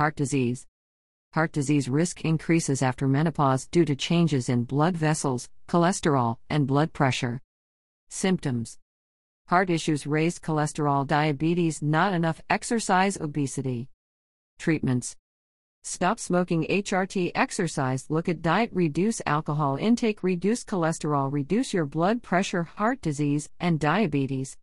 Heart disease. Heart disease risk increases after menopause due to changes in blood vessels, cholesterol, and blood pressure. Symptoms Heart issues, raised cholesterol, diabetes, not enough exercise, obesity. Treatments Stop smoking HRT, exercise, look at diet, reduce alcohol intake, reduce cholesterol, reduce your blood pressure, heart disease, and diabetes.